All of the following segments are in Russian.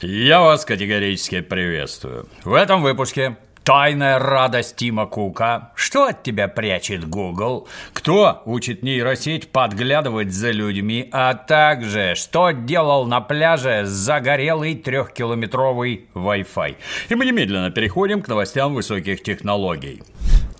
Я вас категорически приветствую. В этом выпуске Тайная радость Тима Кука. Что от тебя прячет Google? Кто учит нейросеть подглядывать за людьми? А также, что делал на пляже загорелый трехкилометровый Wi-Fi? И мы немедленно переходим к новостям высоких технологий.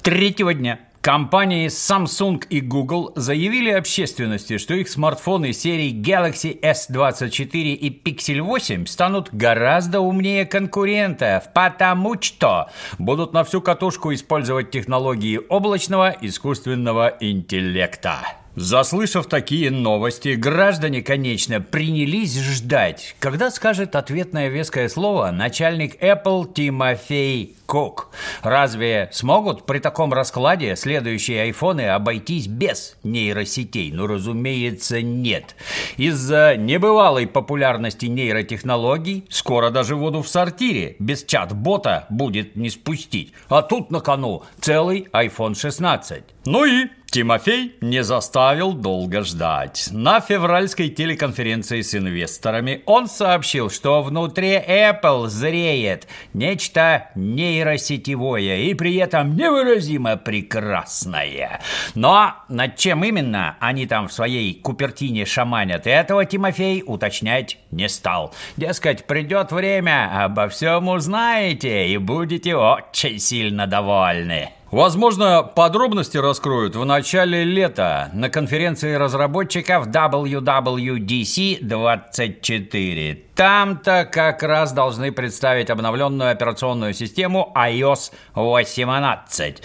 Третьего дня Компании Samsung и Google заявили общественности, что их смартфоны серии Galaxy S24 и Pixel 8 станут гораздо умнее конкурентов, потому что будут на всю катушку использовать технологии облачного искусственного интеллекта. Заслышав такие новости, граждане, конечно, принялись ждать, когда скажет ответное веское слово начальник Apple Тимофей Кук. Разве смогут при таком раскладе следующие айфоны обойтись без нейросетей? Ну, разумеется, нет. Из-за небывалой популярности нейротехнологий скоро даже воду в сортире без чат-бота будет не спустить. А тут на кону целый iPhone 16. Ну и Тимофей не заставил долго ждать. На февральской телеконференции с инвесторами он сообщил, что внутри Apple зреет нечто нейросетевое и при этом невыразимо прекрасное. Но над чем именно они там в своей Купертине шаманят, этого Тимофей уточнять не стал. Дескать, придет время, обо всем узнаете и будете очень сильно довольны. Возможно, подробности раскроют в начале лета на конференции разработчиков WWDC 24. Там-то как раз должны представить обновленную операционную систему iOS 18.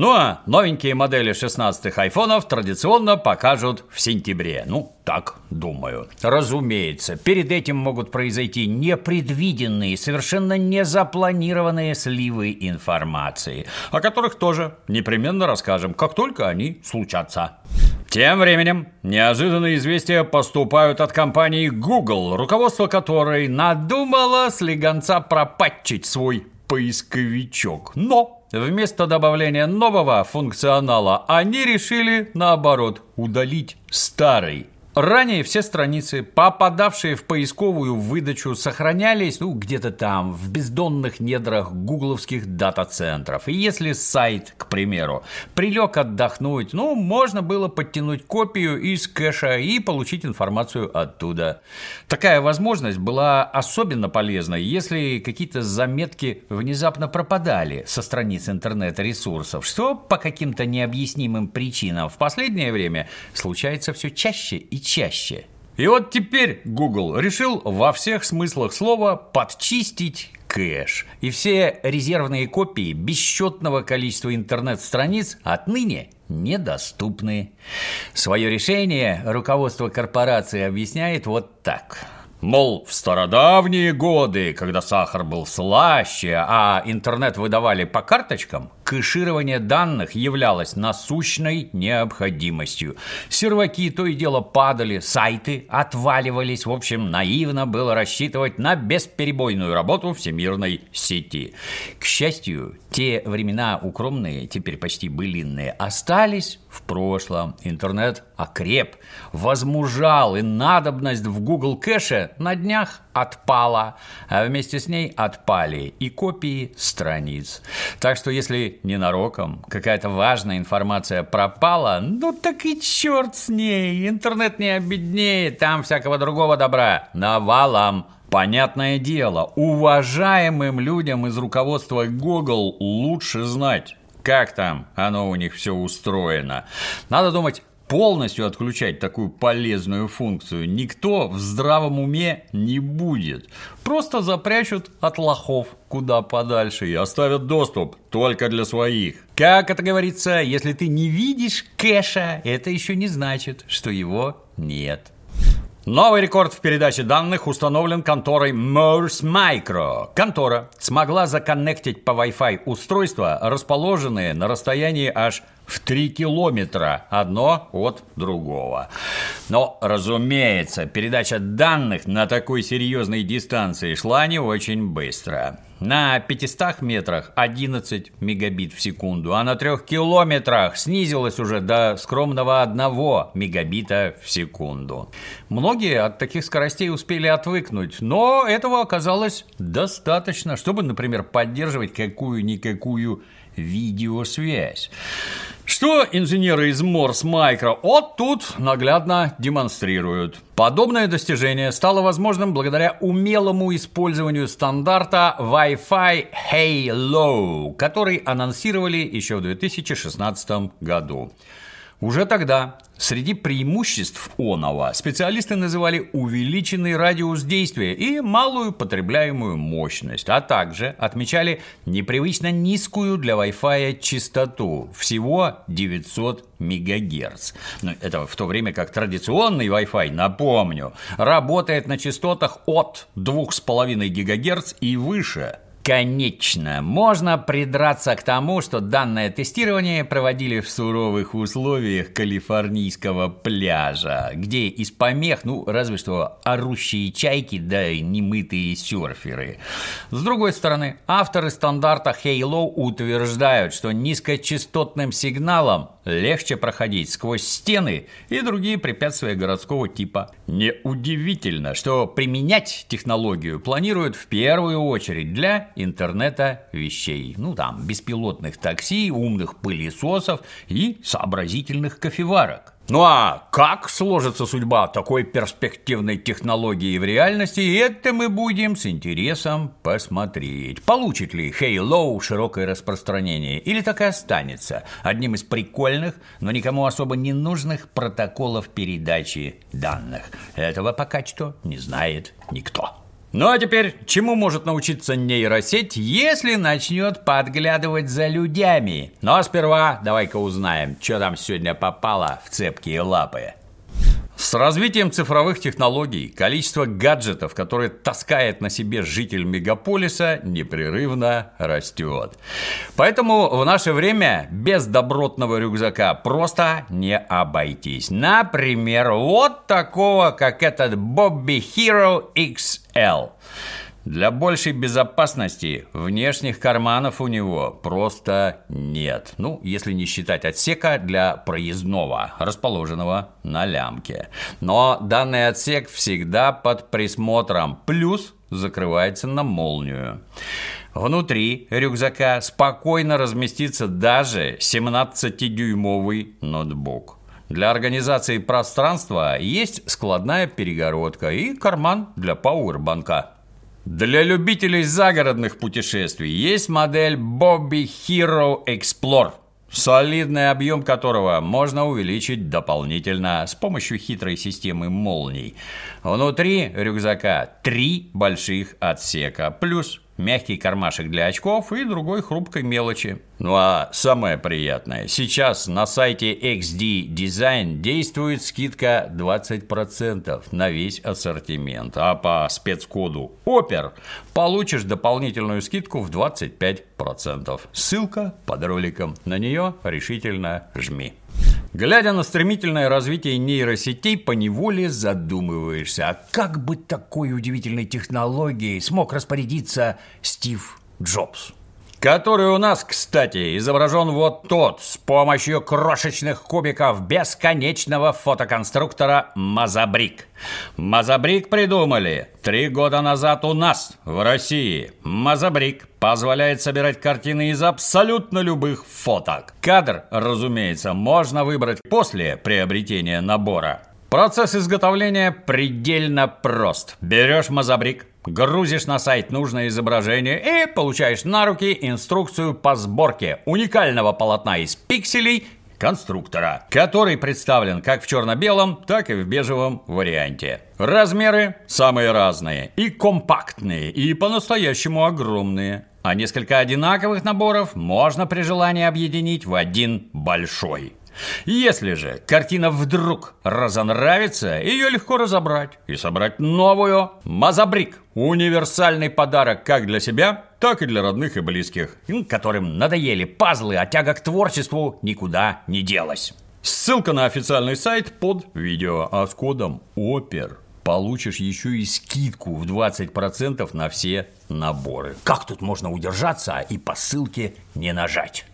Ну а новенькие модели 16-х айфонов традиционно покажут в сентябре. Ну, так думаю. Разумеется, перед этим могут произойти непредвиденные, совершенно незапланированные сливы информации, о которых тоже непременно расскажем, как только они случатся. Тем временем неожиданные известия поступают от компании Google, руководство которой надумало слегонца пропатчить свой поисковичок. Но вместо добавления нового функционала они решили, наоборот, удалить старый. Ранее все страницы, попадавшие в поисковую выдачу, сохранялись ну, где-то там, в бездонных недрах гугловских дата-центров. И если сайт, к примеру, прилег отдохнуть, ну, можно было подтянуть копию из кэша и получить информацию оттуда. Такая возможность была особенно полезна, если какие-то заметки внезапно пропадали со страниц интернет-ресурсов, что по каким-то необъяснимым причинам в последнее время случается все чаще и чаще. И вот теперь Google решил во всех смыслах слова подчистить кэш. И все резервные копии бесчетного количества интернет-страниц отныне недоступны. Свое решение руководство корпорации объясняет вот так – Мол, в стародавние годы, когда сахар был слаще, а интернет выдавали по карточкам, кэширование данных являлось насущной необходимостью. Серваки то и дело падали, сайты отваливались. В общем, наивно было рассчитывать на бесперебойную работу всемирной сети. К счастью, те времена укромные, теперь почти былинные, остались в прошлом. Интернет окреп, возмужал, и надобность в Google кэше на днях отпала, а вместе с ней отпали и копии страниц. Так что если ненароком какая-то важная информация пропала, ну так и черт с ней, интернет не обеднеет, там всякого другого добра навалом. Понятное дело, уважаемым людям из руководства Google лучше знать, как там оно у них все устроено. Надо думать, полностью отключать такую полезную функцию никто в здравом уме не будет. Просто запрячут от лохов куда подальше и оставят доступ только для своих. Как это говорится, если ты не видишь кэша, это еще не значит, что его нет. Новый рекорд в передаче данных установлен конторой Morse Micro. Контора смогла законнектить по Wi-Fi устройства, расположенные на расстоянии аж в 3 километра одно от другого. Но, разумеется, передача данных на такой серьезной дистанции шла не очень быстро. На 500 метрах 11 мегабит в секунду, а на 3 километрах снизилась уже до скромного 1 мегабита в секунду. Многие от таких скоростей успели отвыкнуть, но этого оказалось достаточно, чтобы, например, поддерживать какую-никакую видеосвязь. Что инженеры из Morse Micro вот тут наглядно демонстрируют. Подобное достижение стало возможным благодаря умелому использованию стандарта Wi-Fi Halo, который анонсировали еще в 2016 году. Уже тогда среди преимуществ Онова специалисты называли увеличенный радиус действия и малую потребляемую мощность, а также отмечали непривычно низкую для Wi-Fi частоту, всего 900 МГц. Но это в то время как традиционный Wi-Fi, напомню, работает на частотах от 2,5 ГГц и выше – Конечно, можно придраться к тому, что данное тестирование проводили в суровых условиях калифорнийского пляжа, где из помех, ну, разве что орущие чайки, да и немытые серферы. С другой стороны, авторы стандарта Halo утверждают, что низкочастотным сигналом легче проходить сквозь стены и другие препятствия городского типа. Неудивительно, что применять технологию планируют в первую очередь для интернета вещей. Ну там, беспилотных такси, умных пылесосов и сообразительных кофеварок. Ну а как сложится судьба такой перспективной технологии в реальности, это мы будем с интересом посмотреть. Получит ли Halo широкое распространение или так и останется одним из прикольных, но никому особо не нужных протоколов передачи данных. Этого пока что не знает никто. Ну а теперь, чему может научиться нейросеть, если начнет подглядывать за людьми? Но ну, а сперва давай-ка узнаем, что там сегодня попало в цепкие лапы. С развитием цифровых технологий количество гаджетов, которые таскает на себе житель мегаполиса, непрерывно растет. Поэтому в наше время без добротного рюкзака просто не обойтись. Например, вот такого, как этот Bobby Hero XL. Для большей безопасности внешних карманов у него просто нет. Ну, если не считать отсека для проездного, расположенного на лямке. Но данный отсек всегда под присмотром, плюс закрывается на молнию. Внутри рюкзака спокойно разместится даже 17-дюймовый ноутбук. Для организации пространства есть складная перегородка и карман для пауэрбанка. Для любителей загородных путешествий есть модель Bobby Hero Explore, солидный объем которого можно увеличить дополнительно с помощью хитрой системы молний. Внутри рюкзака три больших отсека, плюс мягкий кармашек для очков и другой хрупкой мелочи. Ну а самое приятное, сейчас на сайте XD Design действует скидка 20% на весь ассортимент, а по спецкоду OPER получишь дополнительную скидку в 25%. Ссылка под роликом, на нее решительно жми. Глядя на стремительное развитие нейросетей, поневоле задумываешься, а как бы такой удивительной технологией смог распорядиться Стив Джобс? Который у нас, кстати, изображен вот тот с помощью крошечных кубиков бесконечного фотоконструктора Мазабрик. Мазабрик придумали три года назад у нас, в России. Мазабрик позволяет собирать картины из абсолютно любых фоток. Кадр, разумеется, можно выбрать после приобретения набора. Процесс изготовления предельно прост. Берешь мазабрик, грузишь на сайт нужное изображение и получаешь на руки инструкцию по сборке уникального полотна из пикселей конструктора, который представлен как в черно-белом, так и в бежевом варианте. Размеры самые разные, и компактные, и по-настоящему огромные. А несколько одинаковых наборов можно при желании объединить в один большой. Если же картина вдруг разонравится, ее легко разобрать и собрать новую. Мазабрик – универсальный подарок как для себя, так и для родных и близких, которым надоели пазлы, а тяга к творчеству никуда не делась. Ссылка на официальный сайт под видео, а с кодом ОПЕР получишь еще и скидку в 20% на все наборы. Как тут можно удержаться и по ссылке не нажать?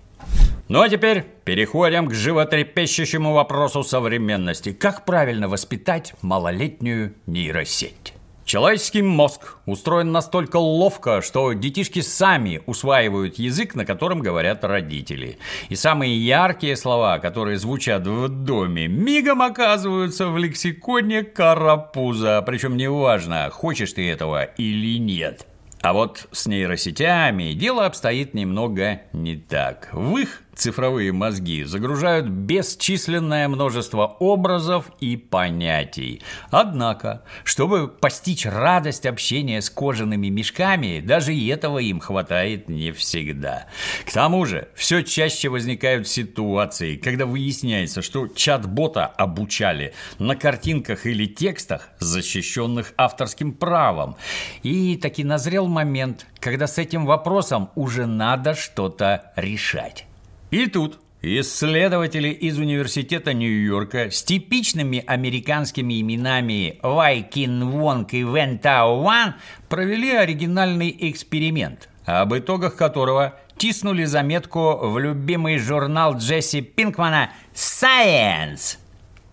Ну а теперь переходим к животрепещущему вопросу современности. Как правильно воспитать малолетнюю нейросеть? Человеческий мозг устроен настолько ловко, что детишки сами усваивают язык, на котором говорят родители. И самые яркие слова, которые звучат в доме, мигом оказываются в лексиконе карапуза. Причем неважно, хочешь ты этого или нет. А вот с нейросетями дело обстоит немного не так. В их цифровые мозги загружают бесчисленное множество образов и понятий. Однако, чтобы постичь радость общения с кожаными мешками, даже и этого им хватает не всегда. К тому же, все чаще возникают ситуации, когда выясняется, что чат-бота обучали на картинках или текстах, защищенных авторским правом. И таки назрел момент, когда с этим вопросом уже надо что-то решать. И тут исследователи из Университета Нью-Йорка с типичными американскими именами Вайкин Вонг и Вен Тао Ван провели оригинальный эксперимент, об итогах которого тиснули заметку в любимый журнал Джесси Пинкмана «Science».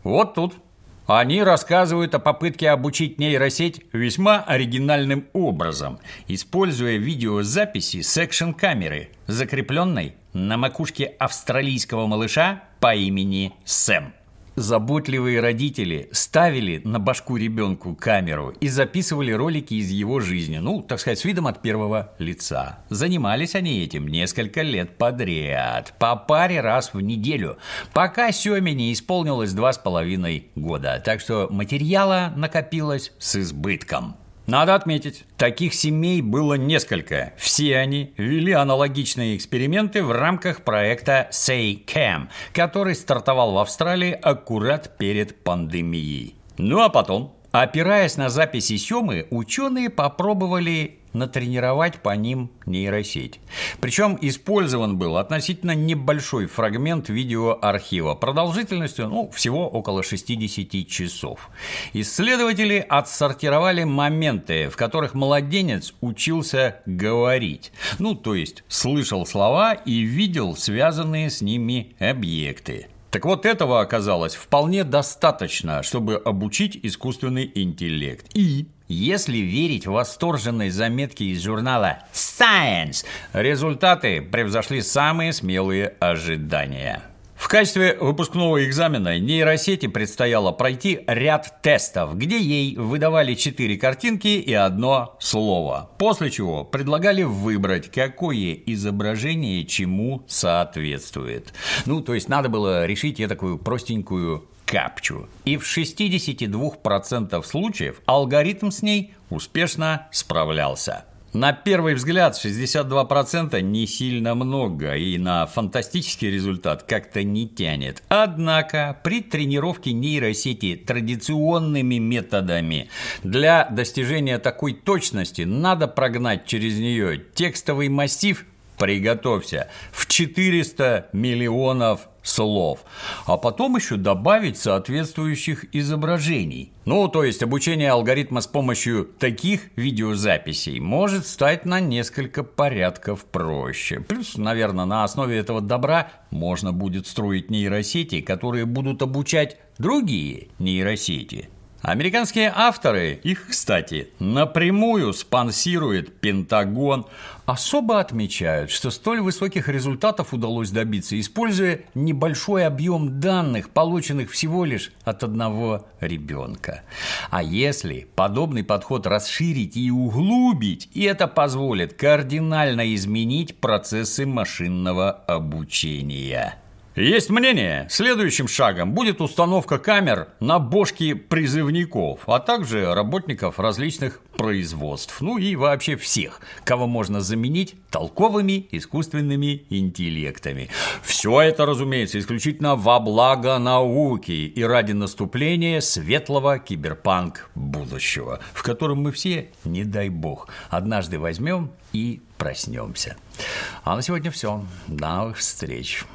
Вот тут они рассказывают о попытке обучить нейросеть весьма оригинальным образом, используя видеозаписи с экшн-камеры, закрепленной на макушке австралийского малыша по имени Сэм. Заботливые родители ставили на башку ребенку камеру и записывали ролики из его жизни, ну, так сказать, с видом от первого лица. Занимались они этим несколько лет подряд, по паре раз в неделю, пока Семе не исполнилось два с половиной года. Так что материала накопилось с избытком. Надо отметить, таких семей было несколько. Все они вели аналогичные эксперименты в рамках проекта SayCam, который стартовал в Австралии аккурат перед пандемией. Ну а потом, опираясь на записи Семы, ученые попробовали натренировать по ним нейросеть. Причем использован был относительно небольшой фрагмент видеоархива продолжительностью ну, всего около 60 часов. Исследователи отсортировали моменты, в которых младенец учился говорить, ну то есть слышал слова и видел связанные с ними объекты. Так вот, этого оказалось вполне достаточно, чтобы обучить искусственный интеллект. И если верить восторженной заметке из журнала Science, результаты превзошли самые смелые ожидания. В качестве выпускного экзамена нейросети предстояло пройти ряд тестов, где ей выдавали четыре картинки и одно слово, после чего предлагали выбрать, какое изображение чему соответствует. Ну, то есть надо было решить я такую простенькую капчу. И в 62% случаев алгоритм с ней успешно справлялся. На первый взгляд 62% не сильно много и на фантастический результат как-то не тянет. Однако при тренировке нейросети традиционными методами для достижения такой точности надо прогнать через нее текстовый массив приготовься, в 400 миллионов слов, а потом еще добавить соответствующих изображений. Ну, то есть обучение алгоритма с помощью таких видеозаписей может стать на несколько порядков проще. Плюс, наверное, на основе этого добра можно будет строить нейросети, которые будут обучать другие нейросети. Американские авторы, их, кстати, напрямую спонсирует Пентагон, особо отмечают, что столь высоких результатов удалось добиться, используя небольшой объем данных, полученных всего лишь от одного ребенка. А если подобный подход расширить и углубить, и это позволит кардинально изменить процессы машинного обучения. Есть мнение, следующим шагом будет установка камер на бошки призывников, а также работников различных производств, ну и вообще всех, кого можно заменить толковыми искусственными интеллектами. Все это, разумеется, исключительно во благо науки и ради наступления светлого киберпанк будущего, в котором мы все, не дай бог, однажды возьмем и проснемся. А на сегодня все. До новых встреч.